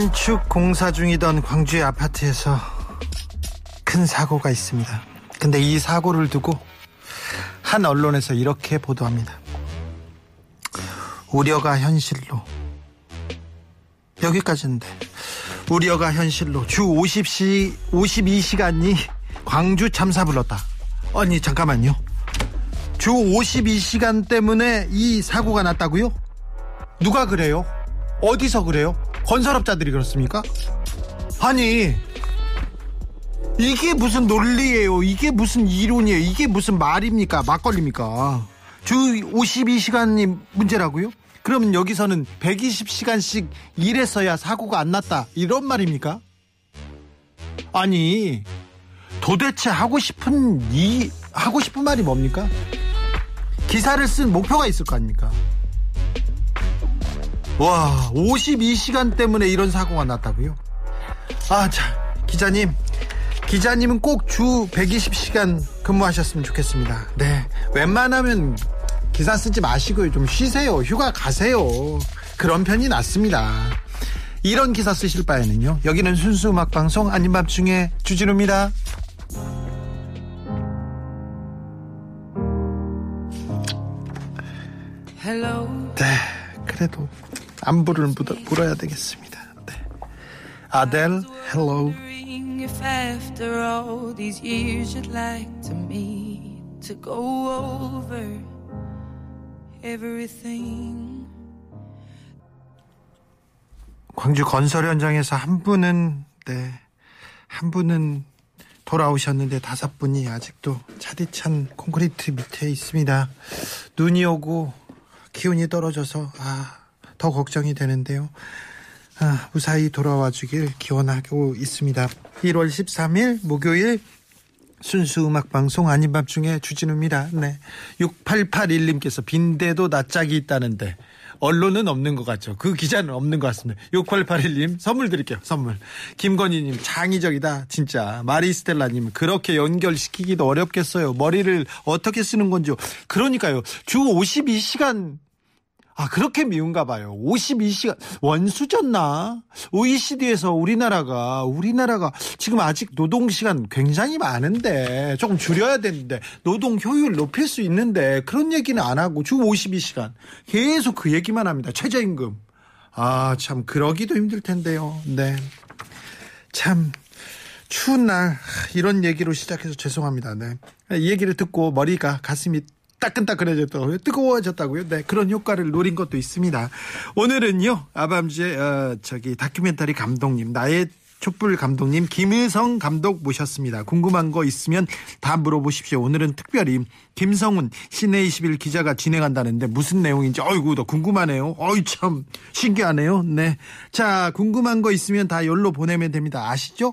신축 공사 중이던 광주의 아파트에서 큰 사고가 있습니다. 근데 이 사고를 두고 한 언론에서 이렇게 보도합니다. 우려가 현실로 여기까지인데 우려가 현실로 주 50시 52시간이 광주 참사 불렀다. 아니 잠깐만요. 주 52시간 때문에 이 사고가 났다고요? 누가 그래요? 어디서 그래요? 건설업자들이 그렇습니까? 아니 이게 무슨 논리예요? 이게 무슨 이론이에요? 이게 무슨 말입니까? 막걸리입니까? 주 52시간이 문제라고요? 그러면 여기서는 120시간씩 일했어야 사고가 안 났다. 이런 말입니까? 아니, 도대체 하고 싶은 이 하고 싶은 말이 뭡니까? 기사를 쓴 목표가 있을 거 아닙니까? 와, 52시간 때문에 이런 사고가 났다고요? 아, 자, 기자님. 기자님은 꼭 주 120시간 근무하셨으면 좋겠습니다. 네. 웬만하면 기사 쓰지 마시고요. 좀 쉬세요. 휴가 가세요. 그런 편이 낫습니다. 이런 기사 쓰실 바에는요. 여기는 순수 음악 방송 아닌 밤중에 주진우입니다. 네. 그래도 안부를 묻어, 물어야 되겠습니다. 네. 아델 wondering if after all these years you'd like to meet to go over everything. 광주 건설 현장에서 한 분은 네. 한 분은 돌아오셨는데 다섯 분이 아직도 차디찬 콘크리트 밑에 있습니다. 눈이 오고 기온이 떨어져서 아, 더 걱정이 되는데요. 아, 무사히 돌아와 주길 기원하고 있습니다. 1월 13일 목요일 순수 음악 방송 아닌 밤 중에 주진우입니다. 네. 6881님께서 빈대도 낯짝이 있다는데 언론은 없는 것 같죠. 그 기자는 없는 것 같습니다. 6881님 선물 드릴게요. 선물. 김건희님 창의적이다. 진짜. 마리스텔라님 그렇게 연결시키기도 어렵겠어요. 머리를 어떻게 쓰는 건지. 그러니까요. 주 52시간 아, 그렇게 미운가 봐요. 52시간, 원수졌나? OECD에서 우리나라가, 우리나라가 지금 아직 노동시간 굉장히 많은데, 조금 줄여야 되는데, 노동 효율 높일 수 있는데, 그런 얘기는 안 하고, 주 52시간. 계속 그 얘기만 합니다. 최저임금. 아, 참, 그러기도 힘들 텐데요. 네. 참, 추운 날, 이런 얘기로 시작해서 죄송합니다. 네. 이 얘기를 듣고 머리가, 가슴이 따끈따끈해졌다고요? 뜨거워졌다고요? 네, 그런 효과를 노린 것도 있습니다. 오늘은요, 아밤주의, 어, 저기, 다큐멘터리 감독님, 나의 촛불 감독님 김의성 감독 모셨습니다. 궁금한 거 있으면 다 물어보십시오. 오늘은 특별히 김성훈 시내 21 기자가 진행한다는데 무슨 내용인지 어이구 더 궁금하네요. 어이 참 신기하네요. 네. 자, 궁금한 거 있으면 다 열로 보내면 됩니다. 아시죠?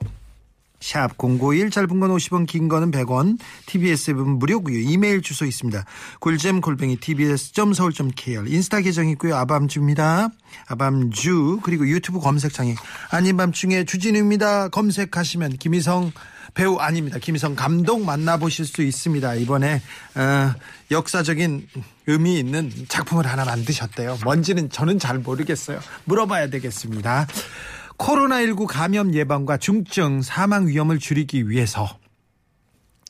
샵051 짧은 건 50원 긴 거는 100원 TBS 앱은 무료고요. 이메일 주소 있습니다. 골잼 골뱅이 tbs.서울.kr 인스타 계정 있고요. 아밤주입니다. 아밤주 그리고 유튜브 검색창에 아닌 밤중에 주진우입니다. 검색하시면 김희성 배우 아닙니다. 김희성 감독 만나보실 수 있습니다. 이번에 어, 역사적인 의미 있는 작품을 하나 만드셨대요. 뭔지는 저는 잘 모르겠어요. 물어봐야 되겠습니다 코로나19 감염 예방과 중증 사망 위험을 줄이기 위해서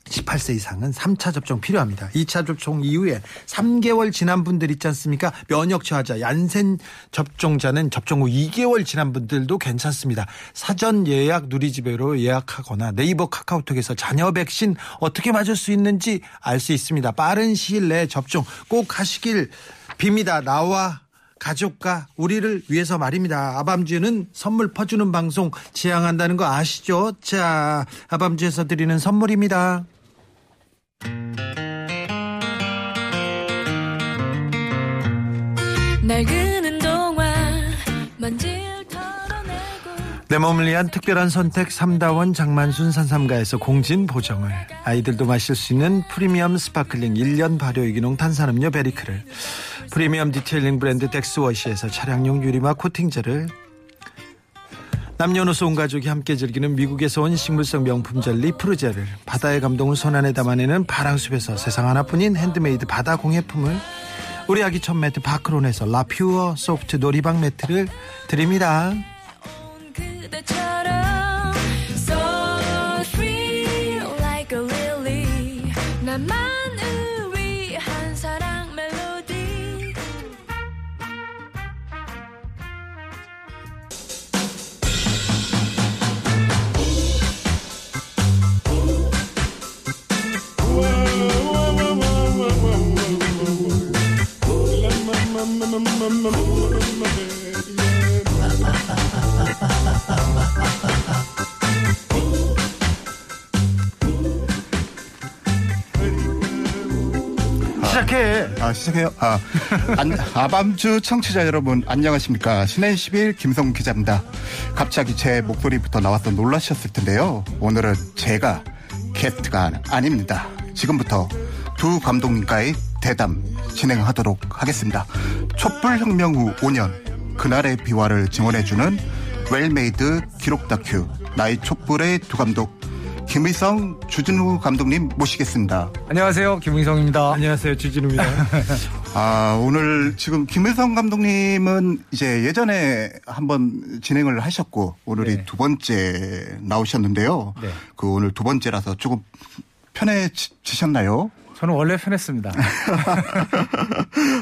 18세 이상은 3차 접종 필요합니다. 2차 접종 이후에 3개월 지난 분들 있지 않습니까? 면역 저하자, 얀센 접종자는 접종 후 2개월 지난 분들도 괜찮습니다. 사전 예약 누리집으로 예약하거나 네이버 카카오톡에서 자녀 백신 어떻게 맞을 수 있는지 알 수 있습니다. 빠른 시일 내에 접종 꼭 하시길 빕니다. 나와 가족과 우리를 위해서 말입니다. 아밤주에는 선물 퍼주는 방송 지향한다는 거 아시죠? 자, 아밤주에서 드리는 선물입니다. 내 몸을 위한 특별한 선택 삼다원 장만순 산삼가에서 공진 보정을 아이들도 마실 수 있는 프리미엄 sparkling 1년 발효 유기농 탄산음료 베리크를 프리미엄 detailing 브랜드 덱스워시에서 차량용 유리막 코팅제를 남녀노소 온 가족이 함께 즐기는 미국에서 온 식물성 명품 젤리 프루제를 바다의 감동을 손안에 담아내는 바랑숲에서 세상 하나뿐인 핸드메이드 바다 공예품을 우리 아기 첫 매트 바크론에서 라퓨어 소프트 놀이방 매트를 드립니다. 그 시작해. 아, 시작해요. 아, 안, 아밤주 청취자 여러분, 안녕하십니까. 신의 10일 김성 기자입니다. 갑자기 제 목소리부터 나와서 놀라셨을 텐데요. 오늘은 제가 게스트가 아닙니다. 지금부터 두 감독님과의 대담 진행하도록 하겠습니다. 촛불혁명 후 5년, 그날의 비화를 증언해주는 well-made 기록 다큐, 나의 촛불의 두 감독, 김의성, 주진우 감독님 모시겠습니다. 안녕하세요. 김웅성입니다. 안녕하세요. 주진우입니다. 아, 오늘 지금 김일성 감독님은 이제 예전에 한번 진행을 하셨고 오늘이 네. 두 번째 나오셨는데요. 네. 그 오늘 두 번째라서 조금 편해지셨나요? 저는 원래 편했습니다.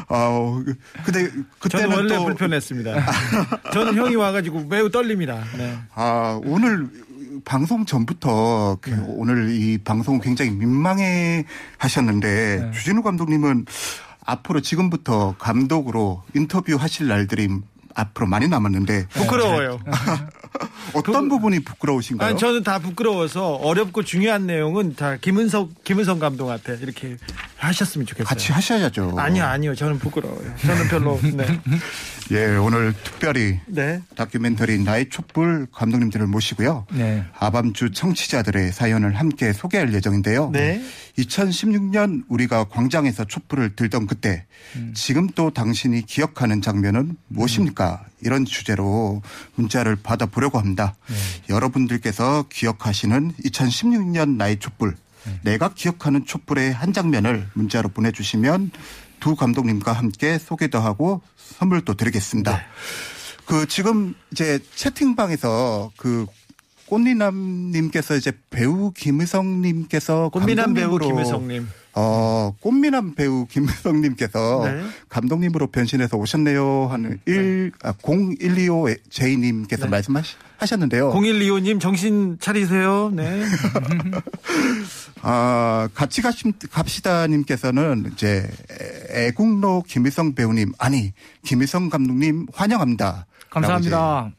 아, 근데 그때는 저는 원래 또 불편했습니다. 저는 형이 와가지고 매우 떨립니다. 네. 아, 오늘 방송 전부터 그 네. 오늘 이 방송 굉장히 민망해 하셨는데 네. 주진우 감독님은 앞으로 지금부터 감독으로 인터뷰 하실 날들이 앞으로 많이 남았는데 부끄러워요. 어떤 부분이 부끄러우신가요? 아니, 저는 다 부끄러워서 어렵고 중요한 내용은 다 김은석, 김은성 감독한테 이렇게 하셨으면 좋겠어요. 같이 하셔야죠. 아니요, 아니요. 저는 부끄러워요. 저는 별로, 네. 예, 오늘 특별히 네. 다큐멘터리 나의 촛불 감독님들을 모시고요. 네. 아밤주 청취자들의 사연을 함께 소개할 예정인데요. 네. 2016년 우리가 광장에서 촛불을 들던 그때 지금 또 당신이 기억하는 장면은 무엇입니까? 이런 주제로 문자를 받아 보 려고 합니다. 여러분들께서 기억하시는 2016년 나의 촛불 내가 기억하는 촛불의 한 장면을 문자로 보내주시면 두 감독님과 함께 소개도 하고 선물도 드리겠습니다. 그 지금 이제 채팅방에서 그 꽃미남님께서 이제 배우 김의성님께서 꽃미남 배우 김혜성님. 어 꽃미남 배우 김의성님께서 네. 감독님으로 변신해서 오셨네요 하는 1 아, 0125 제이님께서 말씀하셨는데요. 0125님 정신 차리세요. 네. 아, 같이 가심, 갑시다님께서는 이제 애- 애국로 김일성 배우님, 아니, 김일성 감독님 환영합니다. 감사합니다.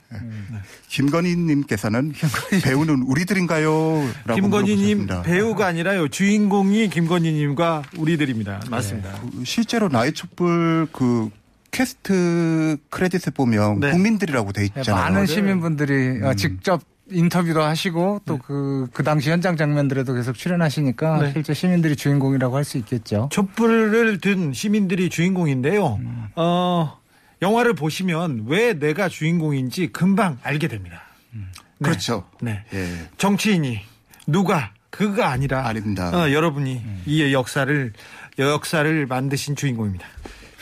김건희님께서는 배우는 우리들인가요? 라고 김건희님. 배우가 아니라요. 주인공이 김건희님과 우리들입니다. 맞습니다. 그 실제로 나의 촛불 그 캐스트 크레딧을 보면 네. 국민들이라고 돼 네, 있잖아요. 많은 시민분들이 음. 어, 직접 인터뷰도 하시고 또그그 당시 현장 장면들에도 계속 출연하시니까 네. 실제 시민들이 주인공이라고 할 수 있겠죠. 촛불을 든 시민들이 주인공인데요. 음. 어, 영화를 보시면 왜 내가 주인공인지 금방 알게 됩니다. 네. 그렇죠. 네. 예. 정치인이 누가 그가 아니라 아닙니다. 어, 여러분이 이 역사를 역사를 만드신 주인공입니다.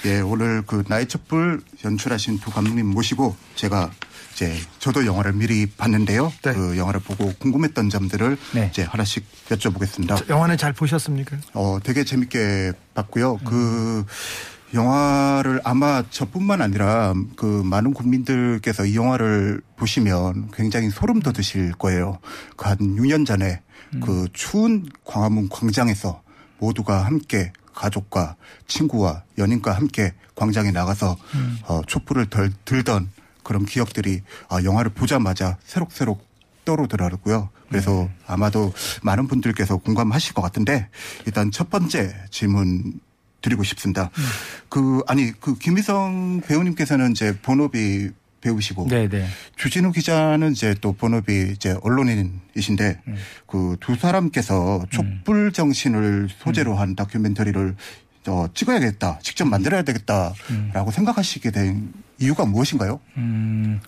예, 오늘 그 나의 촛불 연출하신 두 감독님 모시고 제가 이제 저도 영화를 미리 봤는데요. 네. 그 영화를 보고 궁금했던 점들을 네. 이제 하나씩 여쭤보겠습니다. 영화는 잘 보셨습니까? 어, 되게 재밌게 봤고요. 그 영화를 아마 저뿐만 아니라 그 많은 국민들께서 이 영화를 보시면 굉장히 소름 돋으실 거예요. 그 한 6년 전에 그 추운 광화문 광장에서 모두가 함께 가족과 친구와 연인과 함께 광장에 나가서 어, 촛불을 덜, 들던 그런 기억들이 아, 영화를 보자마자 새록새록 떠오르더라고요. 그래서 아마도 많은 분들께서 공감하실 것 같은데 일단 첫 번째 질문 드리고 싶습니다. 그 아니 그 김희성 배우님께서는 이제 본업이 배우시고 네네. 주진우 기자는 이제 또 본업이 이제 언론인이신데 음. 그두 사람께서 촛불 정신을 소재로 한 다큐멘터리를 어, 찍어야겠다, 직접 만들어야 되겠다라고 생각하시게 된 이유가 무엇인가요? 음,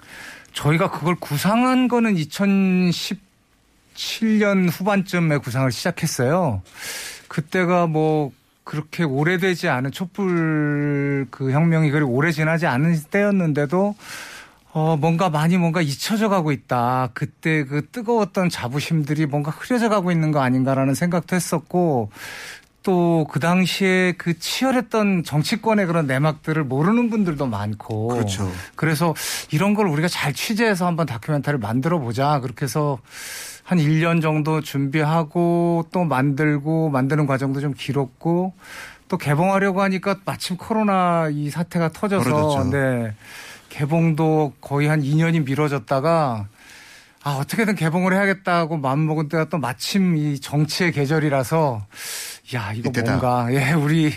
저희가 그걸 구상한 거는 2017년 후반쯤에 구상을 시작했어요. 그때가 뭐 그렇게 오래되지 않은 촛불 그 혁명이 그리 오래 지나지 않은 때였는데도 어, 뭔가 많이 뭔가 잊혀져 가고 있다. 그때 그 뜨거웠던 자부심들이 뭔가 흐려져 가고 있는 거 아닌가라는 생각도 했었고 또 그 당시에 그 치열했던 정치권의 그런 내막들을 모르는 분들도 많고 그렇죠. 그래서 이런 걸 우리가 잘 취재해서 한번 다큐멘터리를 만들어 보자. 그렇게 해서 한 1년 정도 준비하고 또 만들고 만드는 과정도 좀 길었고 또 개봉하려고 하니까 마침 코로나 이 사태가 터져서 벌어졌죠. 네. 개봉도 거의 한 2년이 미뤄졌다가 아, 어떻게든 개봉을 해야겠다고 마음먹은 때가 또 마침 이 정치의 계절이라서 야, 이거 이때다. 뭔가 예, 우리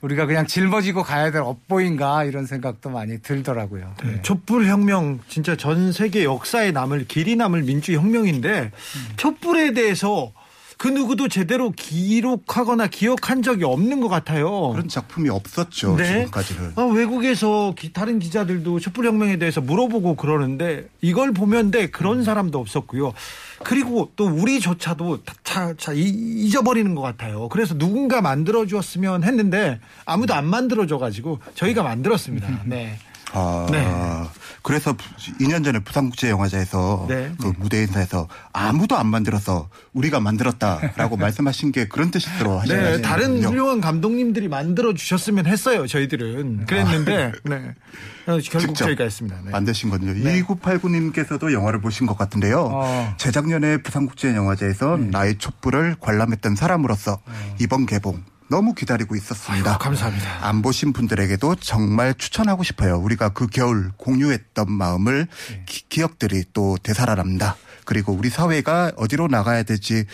우리가 그냥 짊어지고 가야 될 업보인가 이런 생각도 많이 들더라고요. 네. 촛불 혁명 진짜 전 세계 역사에 남을 길이 남을 민주 혁명인데 촛불에 대해서 그 누구도 제대로 기록하거나 기억한 적이 없는 것 같아요. 그런 작품이 없었죠 네. 지금까지는. 아, 외국에서 기- 다른 기자들도 촛불혁명에 대해서 물어보고 그러는데 이걸 보면 돼 그런 사람도 없었고요. 그리고 또 우리조차도 다- 다- 다 이- 잊어버리는 것 같아요. 그래서 누군가 만들어 주었으면 했는데 아무도 안 만들어 줘 가지고 저희가 만들었습니다. 네. 아, 네. 그래서 2년 전에 부산국제영화제에서 네. 그 무대 인사에서 아무도 안 만들어서 우리가 만들었다라고 말씀하신 게 그런 뜻으로 하신 네, 거죠. 다른 훌륭한 감독님들이 만들어 주셨으면 했어요. 저희들은 그랬는데 네. 어, 결국 저희가 했습니다. 네. 만드신 거군요. 네. 2989님께서도 영화를 보신 것 같은데요. 어. 재작년에 부산국제영화제에서 네. 나의 촛불을 관람했던 사람으로서 이번 개봉 너무 기다리고 있었습니다. 아이고, 감사합니다. 안 보신 분들에게도 정말 추천하고 싶어요. 우리가 그 겨울 공유했던 마음을 네. 기, 억들이또 되살아납니다. 그리고 우리 사회가 어디로 나가야 될지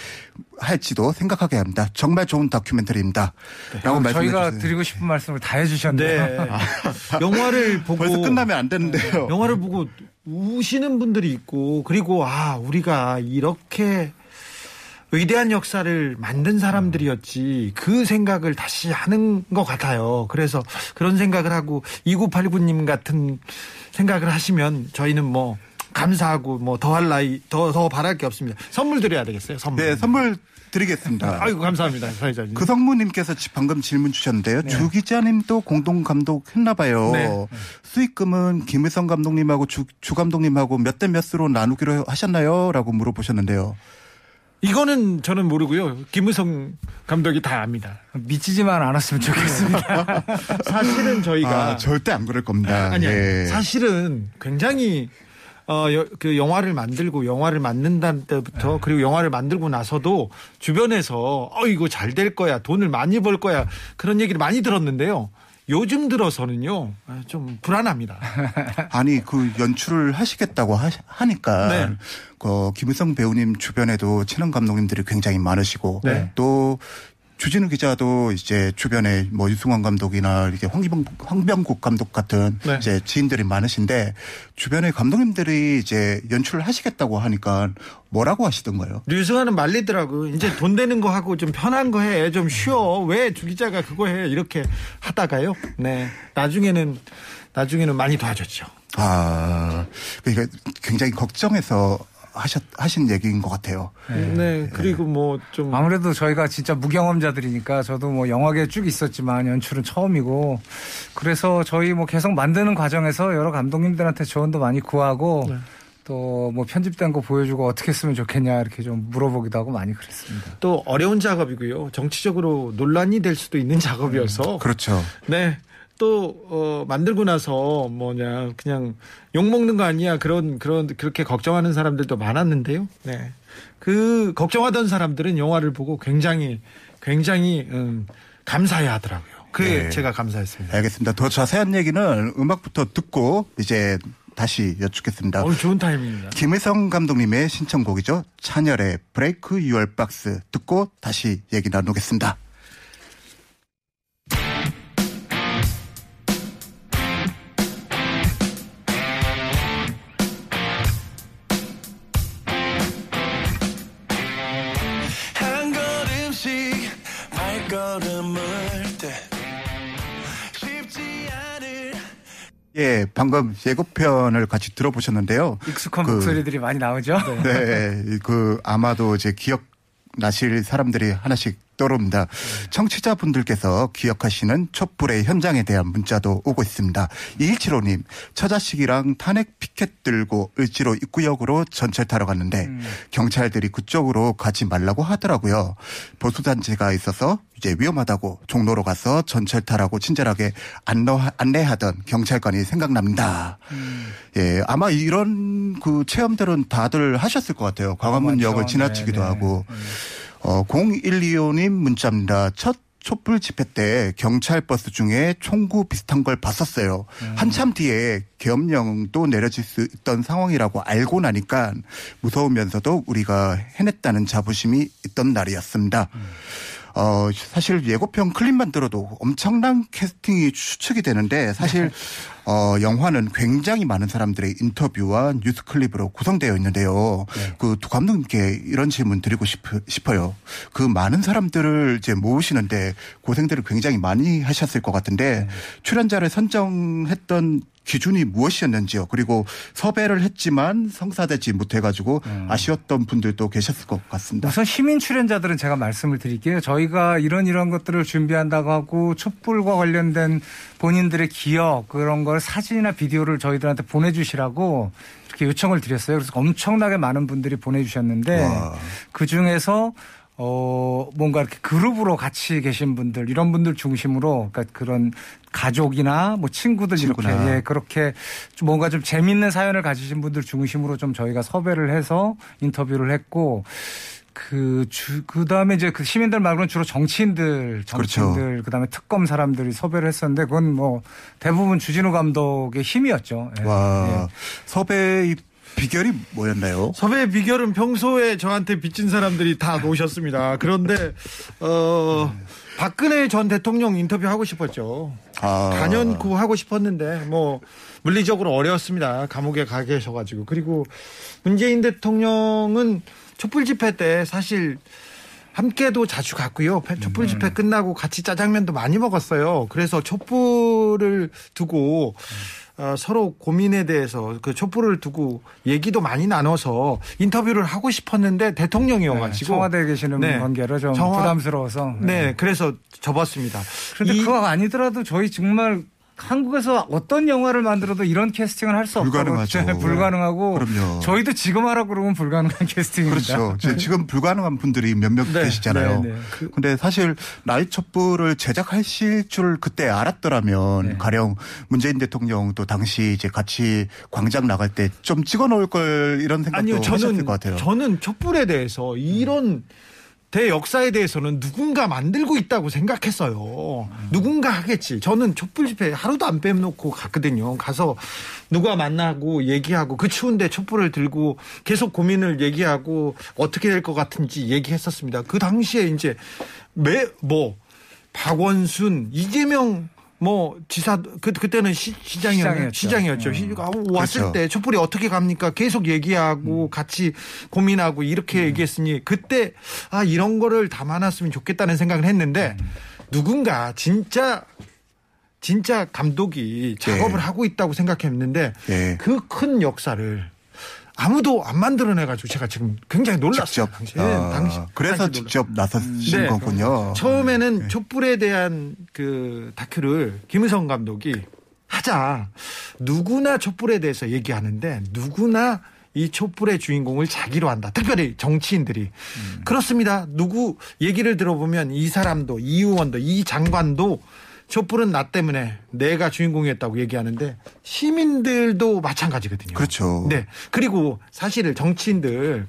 할지도 생각하게 합니다. 정말 좋은 다큐멘터리입니다. 라고 말씀해 저희가 주세요. 드리고 싶은 말씀을 다 해주셨네요. 네. 영화를 보고 벌써 끝나면 안 되는데요. 영화를 보고 우시는 분들이 있고 그리고 아 우리가 이렇게 위대한 역사를 만든 사람들이었지 그 생각을 다시 하는 것 같아요. 그래서 그런 생각을 하고 2989님 같은 생각을 하시면 저희는 뭐 감사하고 뭐 더할 나위 더 더 바랄 게 없습니다. 선물 드려야 되겠어요. 선물. 네, 선물 드리겠습니다. 아이고 감사합니다. 사회자님. 그 성무님께서 지- 방금 질문 주셨는데요. 주 기자님도 공동 감독했나 봐요. 네. 수익금은 김일성 감독님하고 주, 주 감독님하고 몇 대 몇으로 나누기로 하셨나요? 라고 물어보셨는데요. 이거는 저는 모르고요. 김우성 감독이 다 압니다. 미치지만 않았으면 좋겠습니다. 사실은 저희가 아, 절대 안 그럴 겁니다. 아니, 예. 사실은 굉장히 어, 여- 그 영화를 만들고 영화를 만든다는 때부터 그리고 영화를 만들고 나서도 주변에서 어 이거 잘 될 거야 돈을 많이 벌 거야 그런 얘기를 많이 들었는데요. 요즘 들어서는요 아, 좀 불안합니다. 아니 그 연출을 하시겠다고 하, 니까 네. 그 김일성 배우님 주변에도 친한 감독님들이 굉장히 많으시고 네. 또 주진우 기자도 이제 주변에 뭐 유승환 감독이나 이렇게 황병, 황병국 감독 같은 네. 이제 지인들이 많으신데 주변에 감독님들이 이제 연출을 하시겠다고 하니까 뭐라고 하시던가요? 류승환은 말리더라고 이제 돈 되는 거 하고 좀 편한 거 해 좀 쉬어 왜 주 기자가 그거 해 이렇게 하다가요. 네 나중에는 나중에는 많이 도와줬죠. 아, 그러니까 굉장히 걱정해서 하셨, 하신 얘기인 것 같아요. 네, 그리고 뭐 좀 아무래도 저희가 진짜 무경험자들이니까 저도 뭐 영화계에 쭉 있었지만 연출은 처음이고 그래서 저희 뭐 계속 만드는 과정에서 여러 감독님들한테 조언도 많이 구하고 네. 또뭐 편집된 거 보여주고 어떻게 했으면 좋겠냐 이렇게 좀 물어보기도 하고 많이 그랬습니다. 또 어려운 작업이고요. 정치적으로 논란이 될 수도 있는 작업이어서 그렇죠. 네. 또 어, 만들고 나서 뭐냐 그냥 욕 먹는 거 아니야 그런 그런 그렇게 걱정하는 사람들도 많았는데요. 네. 그 걱정하던 사람들은 영화를 보고 굉장히 굉장히 음, 감사해 하더라고요. 그게 네. 제가 감사했습니다. 알겠습니다. 더 자세한 얘기는 음악부터 듣고 이제 다시 여쭙겠습니다. 오늘 좋은 타이밍입니다. 김혜성 감독님의 신청곡이죠. 찬열의 브레이크 유얼 박스 듣고 다시 얘기 나누겠습니다. 예, 방금 예고편을 같이 들어보셨는데요. 익숙한 그- 목소리들이 많이 나오죠. 네, 그 아마도 이제 기억 나실 사람들이 하나씩 떠오릅니다. 청취자분들께서 기억하시는 촛불의 현장에 대한 문자도 오고 있습니다. 2175님, 처자식이랑 탄핵 피켓 들고 을지로 입구역으로 전철 타러 갔는데 경찰들이 그쪽으로 가지 말라고 하더라고요. 보수단체가 있어서 이제 위험하다고 종로로 가서 전철 타라고 친절하게 안내, 안내하던 경찰관이 생각납니다. 예, 아마 이런 그 체험들은 다들 하셨을 것 같아요. 광화문역을 많죠. 지나치기도 네, 네. 하고. 어, 0125님 문자입니다. 첫 촛불 집회 때 경찰 버스 중에 총구 비슷한 걸 봤었어요. 한참 뒤에 계엄령도 내려질 수 있던 상황이라고 알고 나니까 무서우면서도 우리가 해냈다는 자부심이 있던 날이었습니다. 어, 사실 예고편 클립만 들어도 엄청난 캐스팅이 추측이 되는데 사실 어, 영화는 굉장히 많은 사람들의 인터뷰와 뉴스 클립으로 구성되어 있는데요. 그두 감독님께 이런 질문 드리고 싶, 싶어요. 그 많은 사람들을 이제 모으시는데 고생들을 굉장히 많이 하셨을 것 같은데 출연자를 선정했던 기준이 무엇이었는지요. 그리고 섭외를 했지만 성사되지 못해가지고 아쉬웠던 분들도 계셨을 것 같습니다. 우선 시민 출연자들은 제가 말씀을 드릴게요. 저희가 이런 이런 것들을 준비한다고 하고 촛불과 관련된 본인들의 기억 그런 걸 사진이나 비디오를 저희들한테 보내주시라고 이렇게 요청을 드렸어요. 그래서 엄청나게 많은 분들이 보내주셨는데 와. 그 중에서 어 뭔가 이렇게 그룹으로 같이 계신 분들 이런 분들 중심으로 그러니까 그런 가족이나 뭐 친구들 친구나. 이렇게 예, 그렇게 좀 뭔가 좀 재밌는 사연을 가지신 분들 중심으로 좀 저희가 섭외를 해서 인터뷰를 했고 그 주, 그 다음에 이제 그 시민들 말고는 주로 정치인들, 정치인들, 그렇죠. 그 다음에 특검 사람들이 섭외를 했었는데 그건 뭐 대부분 주진우 감독의 힘이었죠. 예. 와, 예. 섭외 비결이 뭐였나요? 섭외 비결은 평소에 저한테 빚진 사람들이 다 놓으셨습니다. 그런데 어 박근혜 전 대통령 인터뷰 하고 싶었죠. 아. 단연코 하고 싶었는데 뭐 물리적으로 어려웠습니다. 감옥에 가 계셔가지고 그리고 문재인 대통령은 촛불 집회 때 사실 함께도 자주 갔고요. 촛불 집회 끝나고 같이 짜장면도 많이 먹었어요. 그래서 촛불을 두고 어, 서로 고민에 대해서 그 촛불을 두고 얘기도 많이 나눠서 인터뷰를 하고 싶었는데 대통령이어가지고 네, 청와대에 계시는 네. 관계로 좀 청와- 부담스러워서. 네, 그래서 접었습니다. 그런데 이- 그거 아니더라도 저희 정말 한국에서 어떤 영화를 만들어도 이런 캐스팅을 할 수 없고 불가능하죠. 불가능하고 그럼요. 저희도 지금 하라고 그러면 불가능한 캐스팅입니다. 그렇죠. 지- 지금 불가능한 분들이 몇몇 네, 계시잖아요. 네, 네. 근데 사실 나이 촛불을 제작하실 줄 그때 알았더라면 네. 가령 문재인 대통령도 당시 이제 같이 광장 나갈 때 좀 찍어 놓을 걸 이런 생각도 아니요, 하셨을 저는 것 같아요. 저는 촛불에 대해서 이런 대역사에 대해서는 누군가 만들고 있다고 생각했어요. 누군가 하겠지. 저는 촛불 집회 하루도 안 빼놓고 갔거든요. 가서 누가 만나고 얘기하고 그 추운데 촛불을 들고 계속 고민을 얘기하고 어떻게 될 것 같은지 얘기했었습니다. 그 당시에 이제 매 뭐 박원순, 이재명 뭐 지사 그 그때는 시, 시장이었죠. 시장이었죠. 시장이었죠. 시- 아, 왔을 그렇죠. 때 촛불이 어떻게 갑니까? 계속 얘기하고 같이 고민하고 이렇게 얘기했으니 그때 아 이런 거를 담아놨으면 좋겠다는 생각을 했는데 누군가 진짜 진짜 감독이 작업을 하고 있다고 생각했는데 네. 그큰 역사를 아무도 안 만들어내가지고 제가 지금 굉장히 놀랐어요. 직접. 당시에. 아, 당시, 그래서 당시 직접 나서신 네. 거군요. 처음에는 촛불에 대한 그 다큐를 김우성 감독이 하자. 누구나 촛불에 대해서 얘기하는데 누구나 이 촛불의 주인공을 자기로 한다. 특별히 정치인들이. 그렇습니다. 누구 얘기를 들어보면 이 사람도 이 의원도 이 장관도 촛불은 나 때문에 내가 주인공이었다고 얘기하는데 시민들도 마찬가지거든요. 그렇죠. 네. 그리고 사실 정치인들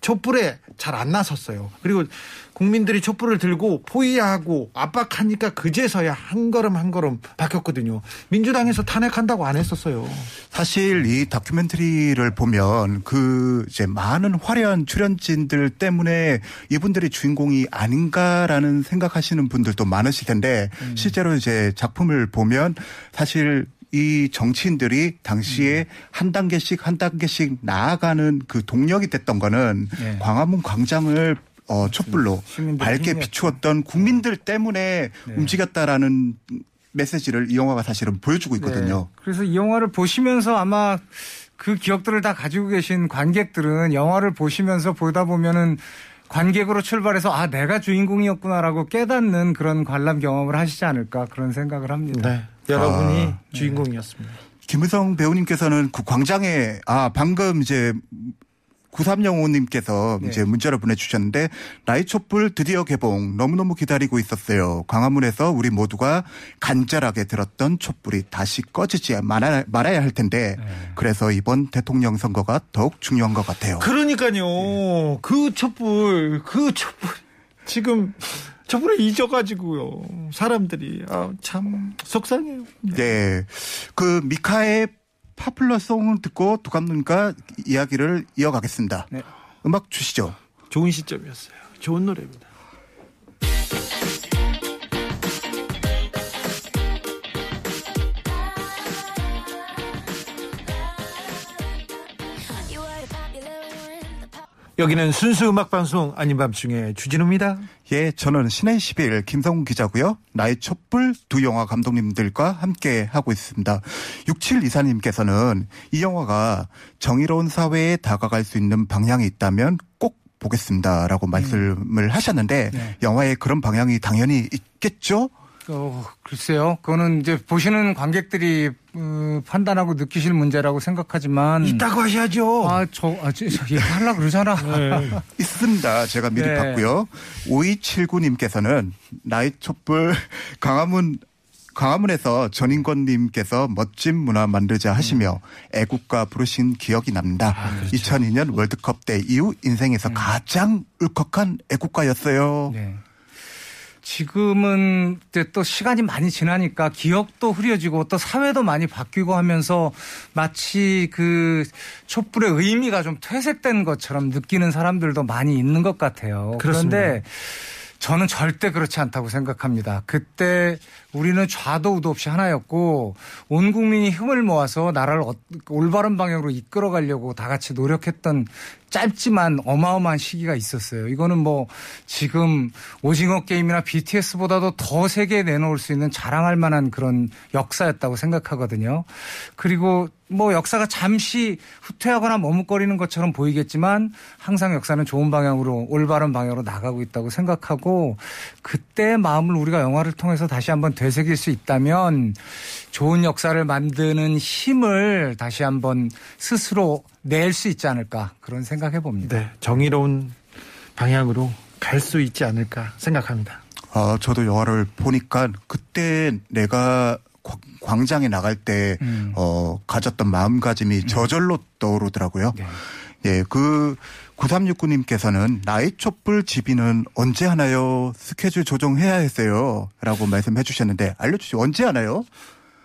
촛불에 잘 안 나섰어요. 그리고 국민들이 촛불을 들고 포위하고 압박하니까 그제서야 한 걸음 한 걸음 바뀌었거든요. 민주당에서 탄핵한다고 안 했었어요. 사실 이 다큐멘터리를 보면 그 이제 많은 화려한 출연진들 때문에 이분들이 주인공이 아닌가라는 생각하시는 분들도 많으실 텐데 실제로 이제 작품을 보면 사실 이 정치인들이 당시에 한 단계씩 한 단계씩 나아가는 그 동력이 됐던 거는 네. 광화문 광장을 어, 촛불로 시민들의 밝게 힘이었죠. 비추었던 국민들 때문에 네. 움직였다라는 메시지를 이 영화가 사실은 보여주고 있거든요. 네. 그래서 이 영화를 보시면서 아마 그 기억들을 다 가지고 계신 관객들은 영화를 보시면서 보다 보면은 관객으로 출발해서 아 내가 주인공이었구나라고 깨닫는 그런 관람 경험을 하시지 않을까 그런 생각을 합니다. 네. 여러분이 아, 주인공이었습니다. 김우성 배우님께서는 그 광장에 아 방금 이제 9305님께서 네. 이제 문자를 보내주셨는데 나의 촛불 드디어 개봉 너무너무 기다리고 있었어요. 광화문에서 우리 모두가 간절하게 들었던 촛불이 다시 꺼지지 말아야, 말아야 할 텐데 네. 그래서 이번 대통령 선거가 더욱 중요한 것 같아요. 그러니까요. 그 촛불, 그 촛불. 지금 촛불에 잊어가지고요. 사람들이. 아, 참, 속상해요. 네. 그 미카의 파플러송을 듣고 두 감독님과 이야기를 이어가겠습니다. 네. 음악 주시죠. 좋은 시점이었어요. 좋은 노래입니다. 여기는 순수 음악 방송 아닌 밤중에 주진우입니다. 예, 저는 신의 11 김성훈 기자고요. 나의 촛불 두 영화 감독님들과 함께 하고 있습니다. 67 이사님께서는 이 영화가 정의로운 사회에 다가갈 수 있는 방향이 있다면 꼭 보겠습니다라고 말씀을 하셨는데 네. 영화에 그런 방향이 당연히 있겠죠? 어, 글쎄요. 그거는 이제 보시는 관객들이 어, 판단하고 느끼실 문제라고 생각하지만 있다고 하셔야죠. 아, 저, 아, 저, 저 얘기하려고 그러잖아. 네. 있습니다. 제가 미리 네. 봤고요. 5279님께서는 나의 촛불 강화문 강화문에서 전인권님께서 멋진 문화 만들자 하시며 애국가 부르신 기억이 납니다. 2002년 월드컵 때 이후 인생에서 가장 울컥한 애국가였어요. 네. 지금은 또 시간이 많이 지나니까 기억도 흐려지고 또 사회도 많이 바뀌고 하면서 마치 그 촛불의 의미가 좀 퇴색된 것처럼 느끼는 사람들도 많이 있는 것 같아요. 그렇습니다. 그런데 저는 절대 그렇지 않다고 생각합니다. 그때 우리는 좌도 우도 없이 하나였고 온 국민이 힘을 모아서 나라를 어- 올바른 방향으로 이끌어가려고 다 같이 노력했던 짧지만 어마어마한 시기가 있었어요. 이거는 뭐 지금 오징어 게임이나 BTS보다도 더 세계에 내놓을 수 있는 자랑할 만한 그런 역사였다고 생각하거든요. 그리고 뭐 역사가 잠시 후퇴하거나 머뭇거리는 것처럼 보이겠지만 항상 역사는 좋은 방향으로 올바른 방향으로 나가고 있다고 생각하고 그때의 마음을 우리가 영화를 통해서 다시 한번 되새길 수 있다면 좋은 역사를 만드는 힘을 다시 한번 스스로 낼 수 있지 않을까 그런 생각해 봅니다. 네, 정의로운 방향으로 갈 수 있지 않을까 생각합니다. 아, 저도 영화를 보니까 그때 내가 광- 광장에 나갈 때, 음. 어, 가졌던 마음가짐이 저절로 떠오르더라고요. 네. 예, 그 9369님께서는 나의 촛불 집이는 언제 하나요? 스케줄 조정해야 했어요. 라고 말씀해 주셨는데 알려주시죠. 언제 하나요?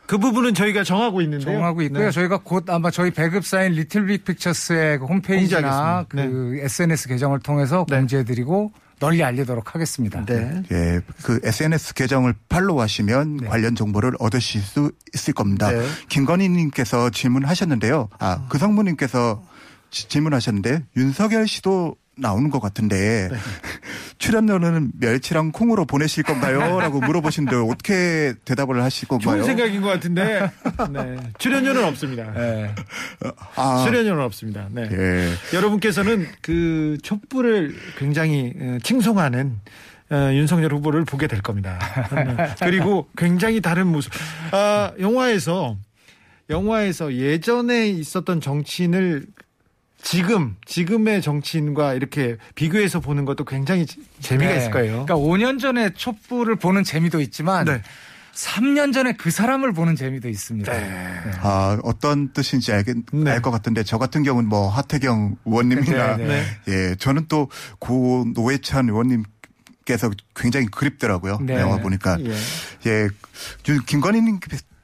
그 부분은 저희가 정하고 있는데요. 정하고 있고요. 네. 저희가 곧 아마 저희 배급사인 리틀 빅 픽처스의 그 홈페이지나. 그 SNS 계정을 통해서 네. 공지해드리고 널리 알리도록 하겠습니다. 네. 예, 그 SNS 계정을 팔로우하시면 네. 관련 정보를 얻으실 수 있을 겁니다. 네. 김건희님께서 질문하셨는데요. 아, 그 성모님께서 지- 질문하셨는데 윤석열 씨도 나오는 것 같은데 네. 출연료는 멸치랑 콩으로 보내실 건가요? 라고 물어보시는데 어떻게 대답을 하실 건가요? 좋은 생각인 것 같은데 네. 출연료는 없습니다. 네. 아, 출연료는 없습니다. 네. 예. 여러분께서는 그 촛불을 굉장히 어, 칭송하는 어, 윤석열 후보를 보게 될 겁니다. 네. 그리고 굉장히 다른 모습. 아, 영화에서 영화에서 예전에 있었던 정치인을 지금 지금의 정치인과 이렇게 비교해서 보는 것도 굉장히 지- 재미가 네. 있을 거예요. 그러니까 5년 전에 촛불을 보는 재미도 있지만 네. 3년 전에 그 사람을 보는 재미도 있습니다. 아, 어떤 뜻인지 알겠, 네. 알것 같은데 저 같은 경우는 뭐 하태경 의원님이나 네, 네. 예, 저는 또 고 노회찬 의원님께서 굉장히 그립더라고요. 네. 영화 보니까. 예. 예, 유- 김건희님,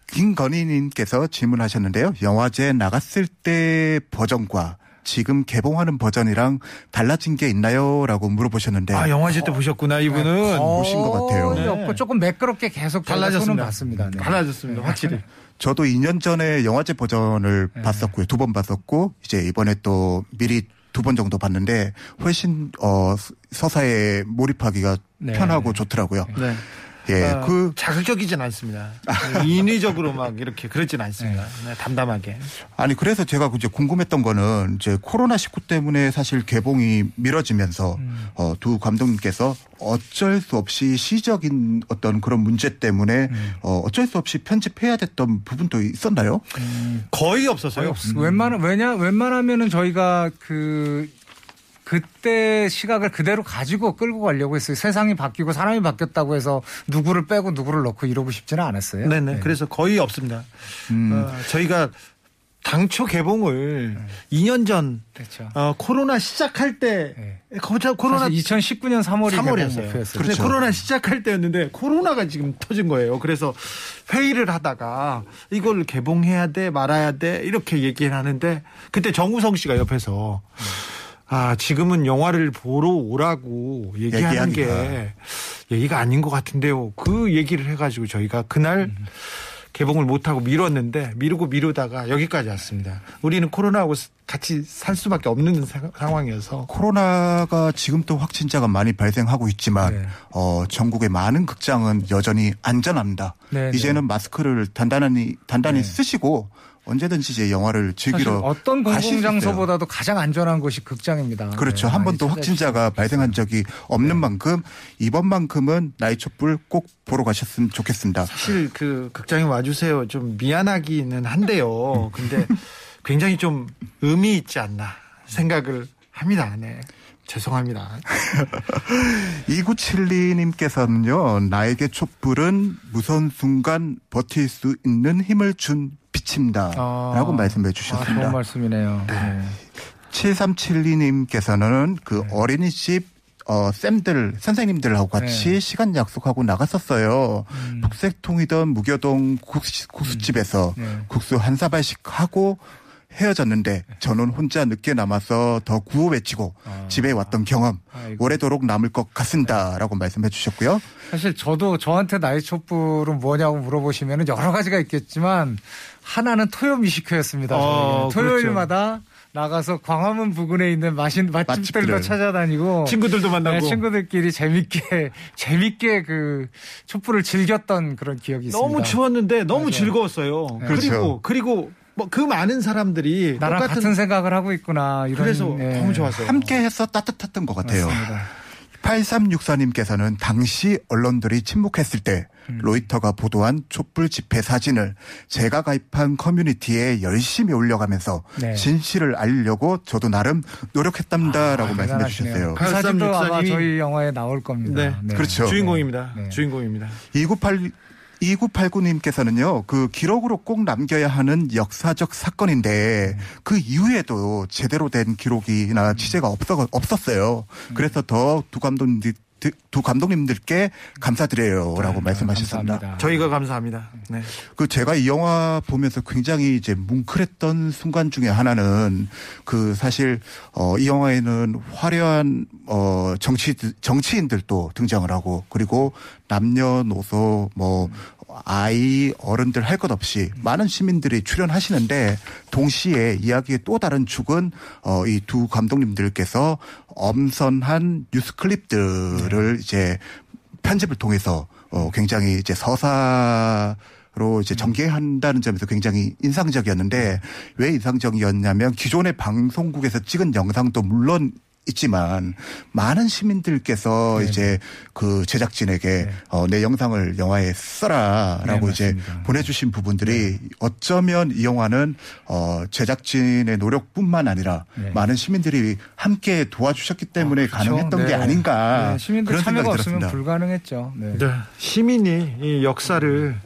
김건희님께서 질문하셨는데요. 영화제 나갔을 때 버전과 지금 개봉하는 버전이랑 달라진 게 있나요? 라고 물어보셨는데. 아 영화제 때 보셨구나 이분은 보신 것 같아요. 네. 없고 조금 매끄럽게 계속 달라졌습니다. 봤습니다. 네. 달라졌습니다. 확실히. 저도 2년 전에 영화제 버전을 네. 봤었고요. 두 번 봤었고, 이제 이번에 또 미리 두 번 정도 봤는데, 훨씬, 어, 서사에 몰입하기가 네. 편하고 좋더라고요. 네. 예, 어, 그 자극적이진 않습니다. 인위적으로 막 이렇게 그러진 않습니다. 네, 담담하게. 아니 그래서 제가 이제 궁금했던 거는 이제 코로나 19 때문에 사실 개봉이 미뤄지면서 음. 어, 두 감독님께서 어쩔 수 없이 시적인 어떤 그런 문제 때문에 음. 어, 어쩔 수 없이 편집해야 됐던 부분도 있었나요? 거의 없었어요. 거의 없- 웬만한 왜냐 웬만하면은 저희가 그 그때 시각을 그대로 가지고 끌고 가려고 했어요. 세상이 바뀌고 사람이 바뀌었다고 해서 누구를 빼고 누구를 넣고 이러고 싶지는 않았어요. 네네. 네. 그래서 거의 없습니다. 음. 어, 저희가 당초 개봉을 2년 전 그렇죠. 어, 코로나 시작할 때 네. 코로나 사실 2019년 3월이 3월이었어요. 목표였어요. 근데 코로나 시작할 때였는데 코로나가 지금 터진 거예요. 그래서 회의를 하다가 이걸 개봉해야 돼 말아야 돼 이렇게 얘기를 하는데 그때 정우성 씨가 옆에서 아 지금은 영화를 보러 오라고 얘기하는 얘기하기가. 게 얘기가 아닌 것 같은데요. 그 얘기를 해가지고 저희가 그날 개봉을 못하고 미뤘는데 미루고 미루다가 여기까지 왔습니다. 우리는 코로나하고 같이 살 수밖에 없는 사- 상황이어서 코로나가 지금 또 확진자가 많이 발생하고 있지만 네. 어, 전국의 많은 극장은 여전히 안전합니다. 네, 네. 이제는 마스크를 단단히 단단히 네. 쓰시고 언제든지 이제 영화를 즐기러 어떤 있어요. 공공 장소보다도 가장 안전한 곳이 극장입니다. 그렇죠. 네, 한 번도 확진자가 발생한 적이 없는 만큼 이번만큼은 나이 촛불 꼭 보러 가셨으면 좋겠습니다. 사실 그 극장에 와주세요. 좀 미안하기는 한데요. 근데 굉장히 좀 의미 있지 않나 생각을 합니다. 네. 죄송합니다. 2972님께서는요, 나에게 촛불은 무서운 순간 버틸 수 있는 힘을 준 빛입니다. 아. 라고 말씀해 아, 주셨습니다. 좋은 말씀이네요. 네. 7372님께서는 그 어린이집 어, 쌤들, 선생님들하고 같이 네. 시간 약속하고 나갔었어요. 음. 북색통이던 무교동 국수, 국수집에서 네. 국수 한 사발씩 하고 헤어졌는데 저는 혼자 늦게 남아서 더 구호 외치고 아. 집에 왔던 경험 아이고. 오래도록 남을 것 같습니다. 라고 말씀해 주셨고요. 사실 저도 저한테 나이 촛불은 뭐냐고 물어보시면 여러 가지가 있겠지만 하나는 토요 미식회였습니다. 어, 저희는. 토요일마다 나가서 광화문 부근에 있는 맛있 맛집들도. 찾아다니고 친구들도 만나고. 네, 친구들끼리 재밌게 재밌게 그 촛불을 즐겼던 그런 기억이 있습니다. 너무 추웠는데 너무 맞아요. 즐거웠어요. 네. 그리고 그렇죠. 그리고 뭐 그 많은 사람들이 나랑 똑같은 같은 생각을 하고 있구나 이런 그래서 네. 너무 좋았어요. 함께 해서 따뜻했던 것 같아요. 맞습니다. 8364님께서는 당시 언론들이 침묵했을 때 음. 로이터가 보도한 촛불 집회 사진을 제가 가입한 커뮤니티에 열심히 올려가면서 네. 진실을 알리려고 저도 나름 노력했답니다라고 말씀해 아, 대단하시네요. 주셨어요. 그 사진도 아마 8364 님이 저희 영화에 나올 겁니다. 네. 그렇죠. 주인공입니다. 네. 주인공입니다. 2989 2989님께서는요, 그 기록으로 꼭 남겨야 하는 역사적 사건인데, 그 이후에도 제대로 된 기록이나 취재가 없어, 없었어요. 그래서 더 두 감독님들, 두 감독님들께 감사드려요. 라고 말씀하셨습니다. 감사합니다. 저희가 감사합니다. 네. 그 제가 이 영화 보면서 굉장히 이제 뭉클했던 순간 중에 하나는 그 사실 어 이 영화에는 화려한 어 정치 정치인들도 등장을 하고 그리고 남녀노소 뭐 아이 어른들 할 것 없이 많은 시민들이 출연하시는데 동시에 이야기의 또 다른 축은 어 이 두 감독님들께서 엄선한 뉴스 클립들을 이제 편집을 통해서 어 굉장히 이제 서사 로 이제 전개한다는 점에서 굉장히 인상적이었는데 왜 인상적이었냐면 기존의 방송국에서 찍은 영상도 물론 있지만 많은 시민들께서 네. 이제 그 제작진에게 어, 내 영상을 영화에 써라라고 네, 이제. 보내주신 부분들이 어쩌면 이 영화는 어, 제작진의 노력뿐만 아니라 네. 많은 시민들이 함께 도와주셨기 때문에 그렇죠. 가능했던 게 네. 아닌가 네, 시민들 그런 참여가 생각이 없으면 들었습니다. 불가능했죠. 네. 네. 시민이 이 역사를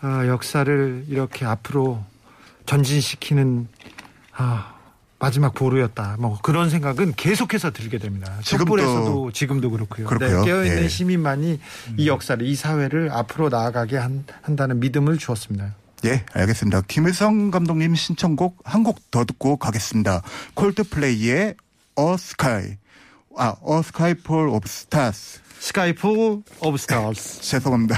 아, 역사를 이렇게 앞으로 전진시키는 아, 마지막 보루였다. 뭐 그런 생각은 계속해서 들게 됩니다. 지금도 촛불에서도 지금도 그렇고요. 그렇고요. 네, 깨어있는 예. 시민만이 이 역사를 이 사회를 앞으로 나아가게 한, 한다는 믿음을 주었습니다. 예, 알겠습니다. 김의성 감독님 신청곡 한 곡 더 듣고 가겠습니다. 콜드플레이의 A Sky. 아, A Sky Full of Stars. Sky Full of Stars. 죄송합니다.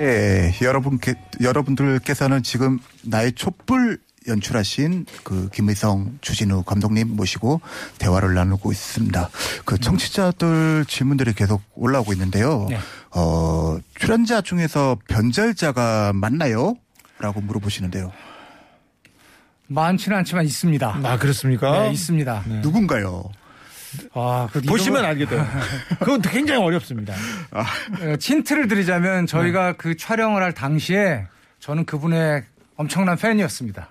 예, 여러분께 여러분들께서는 지금 나의 촛불 연출하신 그 김의성 주진우 감독님 모시고 대화를 나누고 있습니다. 그 청취자들 질문들이 계속 올라오고 있는데요. 네. 어, 출연자 중에서 변절자가 맞나요? 라고 물어보시는데요. 많지는 않지만 있습니다. 아 그렇습니까? 네, 있습니다. 누군가요? 아, 그 보시면 이름을- 알게 돼요. 그건 굉장히 어렵습니다. 어, 힌트를 드리자면 저희가 그 촬영을 할 당시에 저는 그분의 엄청난 팬이었습니다.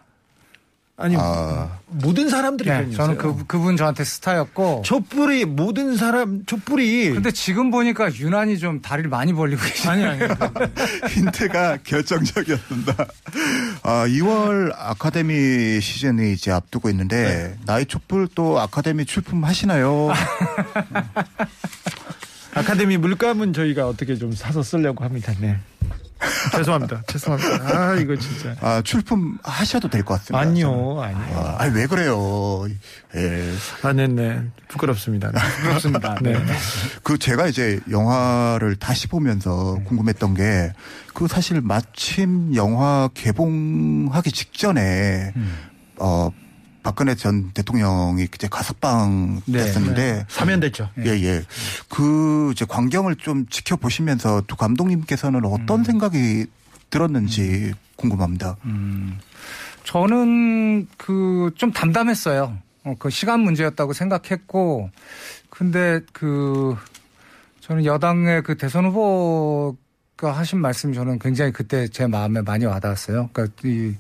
아니 아. 모든 사람들이 네, 팬이었어요. 저는 그, 그분 저한테 스타였고. 촛불이 모든 사람 촛불이 근데 지금 보니까 유난히 좀 다리를 많이 벌리고 계시네요. 아니 아니 힌트가 결정적이었습니다. 아, 2월 아카데미 시즌이 이제 앞두고 있는데 나의 촛불 또 아카데미 출품하시나요? 아카데미 물감은 저희가 어떻게 좀 사서 쓰려고 합니다. 네. 죄송합니다. 죄송합니다. 아 이거 진짜 아, 출품 하셔도 될 것 같습니다. 아니요 아니요. 아, 아니, 왜 그래요? 예. 아 네네 부끄럽습니다. 네. 그렇습니다. 네. 그 제가 이제 영화를 다시 보면서 궁금했던 게 그 사실 마침 영화 개봉하기 직전에 어 박근혜 전 대통령이 이제 가석방 네, 됐었는데 사면 됐죠. 예, 예. 그 이제 광경을 좀 지켜보시면서 두 감독님께서는 어떤 생각이 들었는지 궁금합니다. 음, 저는 그 좀 담담했어요. 어, 그 시간 문제였다고 생각했고, 근데 그 저는 여당의 그 대선 후보 가 하신 말씀이 저는 굉장히 그때 제 마음에 많이 와닿았어요. 그러니까 이,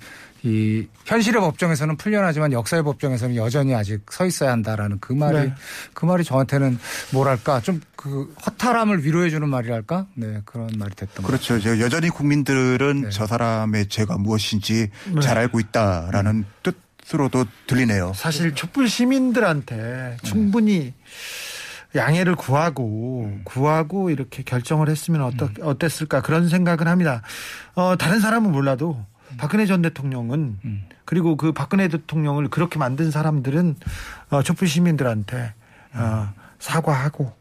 이 현실의 법정에서는 풀려나지만 역사의 법정에서는 여전히 아직 서 있어야 한다라는 그 말이 네. 그 말이 저한테는 뭐랄까 좀 그 허탈함을 위로해주는 말이랄까 네 그런 말이 됐던 것 그렇죠. 이제 여전히 국민들은 네. 저 사람의 죄가 무엇인지 잘 알고 있다라는 뜻으로도 들리네요. 사실 촛불 시민들한테 충분히 양해를 구하고 구하고 이렇게 결정을 했으면 어떠, 어땠을까 그런 생각을 합니다. 어, 다른 사람은 몰라도 박근혜 전 대통령은 그리고 그 박근혜 대통령을 그렇게 만든 사람들은 어, 촛불 시민들한테 어, 사과하고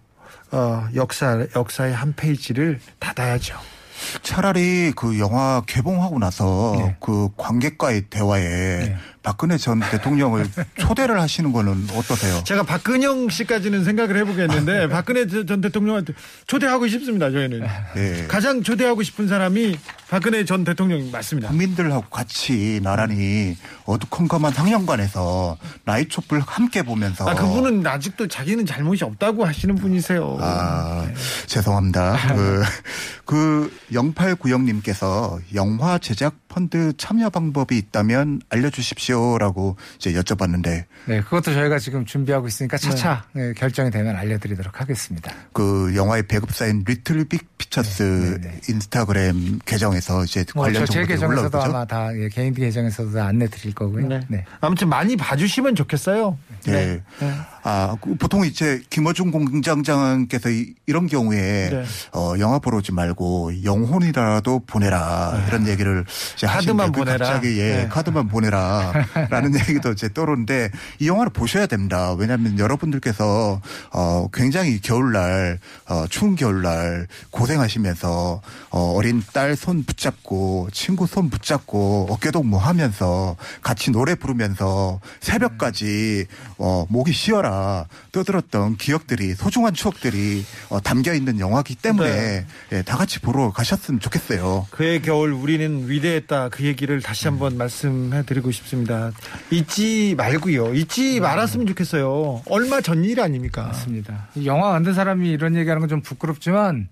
어, 역사 역사의 한 페이지를 닫아야죠. 차라리 그 영화 개봉하고 나서 네. 그 관객과의 대화에 박근혜 전 대통령을 초대를 하시는 거는 어떠세요? 제가 박근영 씨까지는 생각을 해보겠는데 박근혜 전 대통령한테 초대하고 싶습니다. 저희는 예. 가장 초대하고 싶은 사람이 박근혜 전 대통령 맞습니다. 국민들하고 같이 나란히 어두컴컴한 상영관에서 나이 촛불 함께 보면서 아 그분은 아직도 자기는 잘못이 없다고 하시는 분이세요. 아, 죄송합니다. 그, 그 0890님께서 영화 제작 펀드 참여 방법이 있다면 알려주십시오 라고 이제 여쭤봤는데 네, 그것도 저희가 지금 준비하고 있으니까 차차 네, 결정이 되면 알려드리도록 하겠습니다. 그 영화의 배급사인 리틀 빅 피처스 네, 네, 네. 인스타그램 계정에서 이제 뭐 관련 저제 정보들이 계정에서도 올라오죠. 아마 다 예, 개인 계정에서도 안내 드릴 거고요. 네. 네. 아무튼 많이 봐주시면 좋겠어요. 네. 아, 그 보통 이제 김어준 공장장께서 이, 런 경우에 네. 어, 영화 보러 오지 말고 영혼이라도 보내라 이런 얘기를 이제 카드만 하시는데 그 보내라. 갑자기 예, 네. 카드만 보내라 라는 얘기도 이제 떠오르는데 이 영화를 보셔야 됩니다. 왜냐하면 여러분들께서 어, 굉장히 겨울날 어, 추운 겨울날 고생하시면서 어, 어린 딸 손 붙잡고 친구 손 붙잡고 어깨동무 하면서 같이 노래 부르면서 새벽까지 어, 목이 쉬어라 떠들었던 기억들이 소중한 추억들이 어, 담겨 있는 영화기 때문에 네. 예, 다 같이 보러 가셨으면 좋겠어요. 그의 겨울 우리는 위대했다 그 얘기를 다시 한번 말씀해드리고 싶습니다. 잊지 말고요. 잊지 말았으면 좋겠어요. 얼마 전 일 아닙니까? 맞습니다. 이 영화 만든 사람이 이런 얘기하는 건 좀 부끄럽지만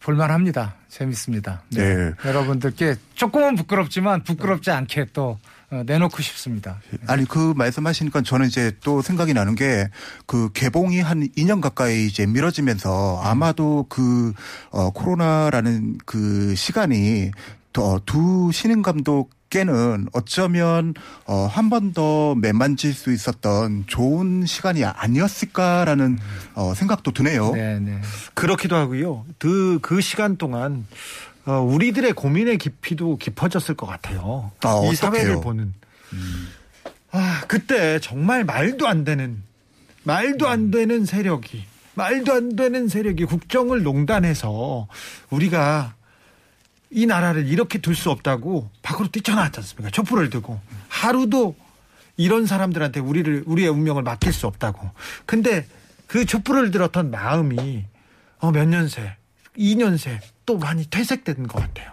볼만합니다. 재밌습니다. 네. 여러분들께 조금은 부끄럽지만 부끄럽지 않게 또 어, 내놓고 싶습니다. 아니 그 말씀하시니까 저는 이제 또 생각이 나는 게 그 개봉이 한 2년 가까이 이제 미뤄지면서 아마도 그 어, 코로나라는 그 시간이 더두 신인 감독 께는 어쩌면 어, 한 번 더 매만질 수 있었던 좋은 시간이 아니었을까라는 어, 생각도 드네요. 네, 네. 그렇기도 하고요. 그, 그 시간 동안 어, 우리들의 고민의 깊이도 깊어졌을 것 같아요. 아, 이 어떡해요? 사회를 보는. 아, 그때 정말 말도 안 되는, 말도 안 되는 세력이, 말도 안 되는 세력이 국정을 농단해서 우리가 이 나라를 이렇게 둘 수 없다고 밖으로 뛰쳐나왔지 않습니까? 촛불을 들고 하루도 이런 사람들한테 우리를 우리의 운명을 맡길 수 없다고. 근데 그 촛불을 들었던 마음이 어, 몇 년새, 2년새 또 많이 퇴색된 것 같아요.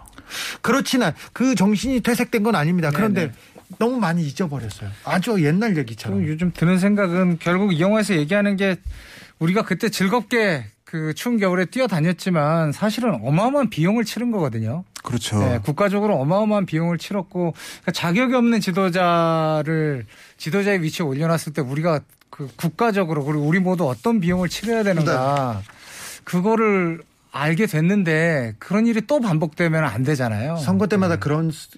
그렇지는 그 정신이 퇴색된 건 아닙니다. 그런데 네네. 너무 많이 잊어버렸어요. 아주 옛날 또 얘기처럼. 요즘 드는 생각은 결국 이 영화에서 얘기하는 게 우리가 그때 즐겁게 그 추운 겨울에 뛰어다녔지만 사실은 어마어마한 비용을 치른 거거든요. 그렇죠. 네, 국가적으로 어마어마한 비용을 치렀고 그러니까 자격이 없는 지도자를 지도자의 위치에 올려놨을 때 우리가 그 국가적으로 그리고 우리 모두 어떤 비용을 치러야 되는가 그거를 알게 됐는데 그런 일이 또 반복되면 안 되잖아요. 선거 때마다 그런 수-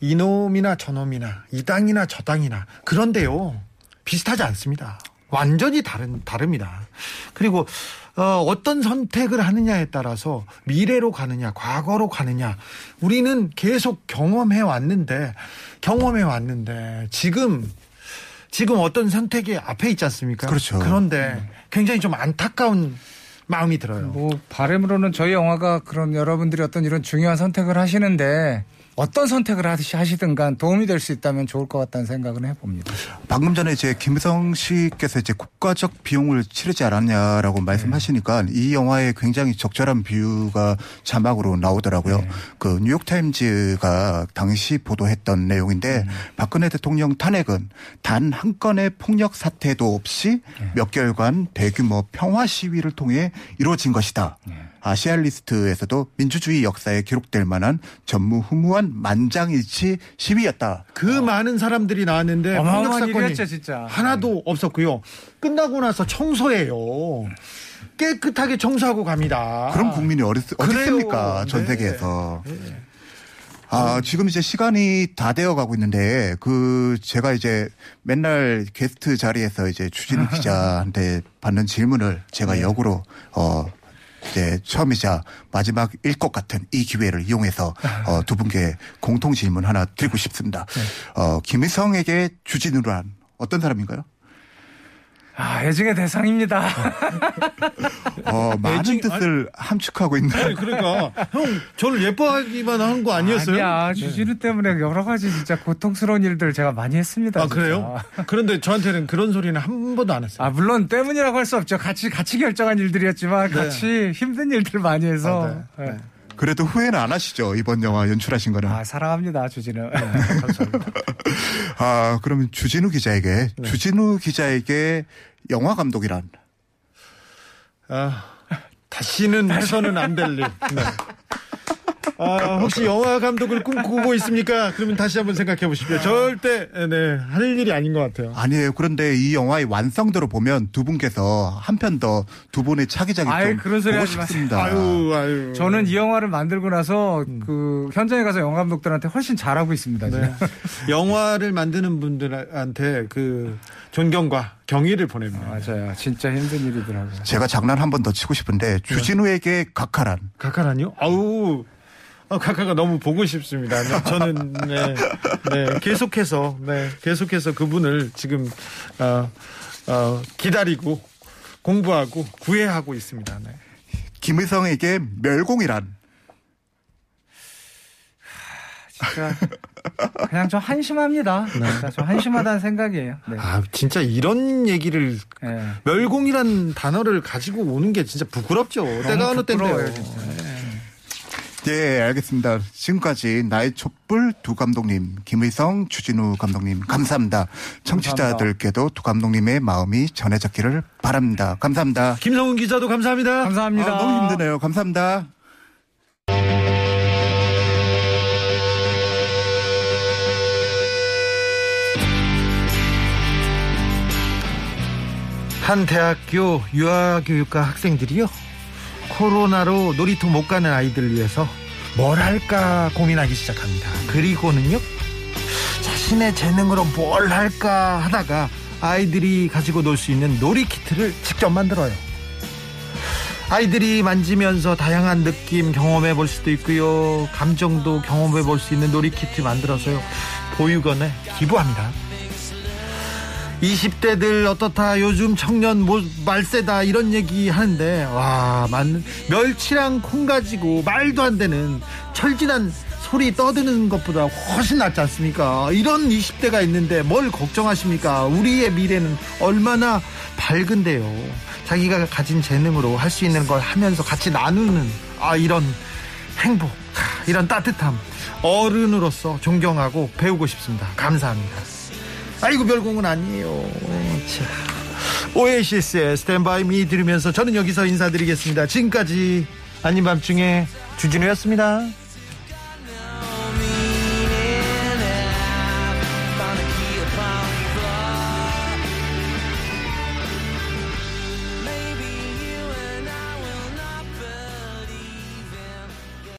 이놈이나 저놈이나 이 땅이나 저 땅이나 그런데요 비슷하지 않습니다. 완전히 다른 다릅니다. 그리고 어, 어떤 선택을 하느냐에 따라서 미래로 가느냐 과거로 가느냐 우리는 계속 경험해 왔는데 경험해 왔는데 지금 지금 어떤 선택이 앞에 있지 않습니까? 그렇죠. 그런데 굉장히 좀 안타까운 마음이 들어요. 뭐 바람으로는 저희 영화가 그런 여러분들이 어떤 이런 중요한 선택을 하시는데 어떤 선택을 하시- 하시든 간 도움이 될 수 있다면 좋을 것 같다는 생각은 해봅니다. 방금 전에 이제 김의성 씨께서 이제 국가적 비용을 치르지 않았냐라고 말씀하시니까 이 영화에 굉장히 적절한 비유가 자막으로 나오더라고요. 그 뉴욕타임즈가 당시 보도했던 내용인데 박근혜 대통령 탄핵은 단 한 건의 폭력 사태도 없이 몇 개월간 대규모 평화 시위를 통해 이루어진 것이다. 아시아 리스트에서도 민주주의 역사에 기록될 만한 전무후무한 만장일치 시위였다. 그 많은 사람들이 나왔는데 폭력 사건이 진짜. 하나도 없었고요. 끝나고 나서 청소해요. 깨끗하게 청소하고 갑니다. 그런 국민이 그래요. 있습니까? 전 네. 세계에서. 아, 지금 이제 시간이 다 되어 가고 있는데, 그, 제가 이제 맨날 게스트 자리에서 이제 주진우 기자한테 받는 질문을 제가 역으로, 어, 이제 처음이자 마지막일 것 같은 이 기회를 이용해서 어, 두 분께 공통 질문 하나 드리고 싶습니다. 어, 김희성에게 주진우란 어떤 사람인가요? 아, 애증의 대상입니다. 어, 많은 애증- 뜻을 함축하고 있는. 아니, 그러니까 형 저를 예뻐하기만 한 거 아니었어요? 아니야. 주진우 때문에 여러 가지 진짜 고통스러운 일들 제가 많이 했습니다. 아 진짜. 그래요? 그런데 저한테는 그런 소리는 한 번도 안 했어요. 아, 물론 때문이라고 할 수 없죠. 같이, 같이 결정한 일들이었지만 같이 힘든 일들 많이 해서. 아, 네. 네. 그래도 후회는 안 하시죠? 이번 영화 연출하신 거는. 아, 사랑합니다, 주진우. 감사합니다. 아, 그러면 주진우 기자에게, 주진우 기자에게 영화 감독이란? 아, 다시는 해서는 안 될 일. 네. 아, 혹시 영화 감독을 꿈꾸고 있습니까? 그러면 다시 한번 생각해 보십시오. 절대 네, 할 일이 아닌 것 같아요. 아니에요. 그런데 이 영화의 완성도를 보면 두 분께서 한 편 더 두 분의 차기작이 좀 그런 소리 보고. 싶습니다. 아유, 아유. 저는 이 영화를 만들고 나서 그 현장에 가서 영화 감독들한테 훨씬 잘하고 있습니다. 네. 영화를 만드는 분들한테 그 존경과 경의를 보냅니다. 맞아요. 진짜 힘든 일이더라고요. 제가 장난 한 번 더 치고 싶은데 주진우에게 각하란 카카라니요? 아우. 아, 카카가 너무 보고 싶습니다. 네, 저는 네, 네, 계속해서 네, 계속해서 그분을 지금 어, 어, 기다리고 공부하고 구애하고 있습니다. 네. 김의성에게 멸공이란 진짜 그냥 좀 한심합니다. 진짜 좀 한심하다는 생각이에요. 네. 아 진짜 이런 얘기를 네. 멸공이란 단어를 가지고 오는 게 진짜 부끄럽죠. 때가 어느 때인데요. 예, 알겠습니다. 지금까지 나의 촛불 두 감독님, 김의성, 주진우 감독님, 감사합니다. 청취자들께도 두 감독님의 마음이 전해졌기를 바랍니다. 감사합니다. 김성훈 기자도 감사합니다. 감사합니다. 아, 너무 힘드네요. 감사합니다. 한 대학교 유아교육과 학생들이요. 코로나로 놀이터 못 가는 아이들 위해서 뭘 할까 고민하기 시작합니다. 그리고는요. 자신의 재능으로 뭘 할까 하다가 아이들이 가지고 놀 수 있는 놀이키트를 직접 만들어요. 아이들이 만지면서 다양한 느낌 경험해 볼 수도 있고요. 감정도 경험해 볼 수 있는 놀이키트 만들어서요. 보육원에 기부합니다. 20대들 어떻다 요즘 청년 뭐 말세다 이런 얘기 하는데 와 맞는 멸치랑 콩 가지고 말도 안 되는 철진한 소리 떠드는 것보다 훨씬 낫지 않습니까? 이런 20대가 있는데 뭘 걱정하십니까? 우리의 미래는 얼마나 밝은데요. 자기가 가진 재능으로 할 수 있는 걸 하면서 같이 나누는 아 이런 행복 하, 이런 따뜻함 어른으로서 존경하고 배우고 싶습니다. 감사합니다 아이고 별공은 아니에요. 자. 오에시스의 스탠바이 미 들으면서 저는 여기서 인사드리겠습니다. 지금까지 아닌 밤중에 주진우였습니다.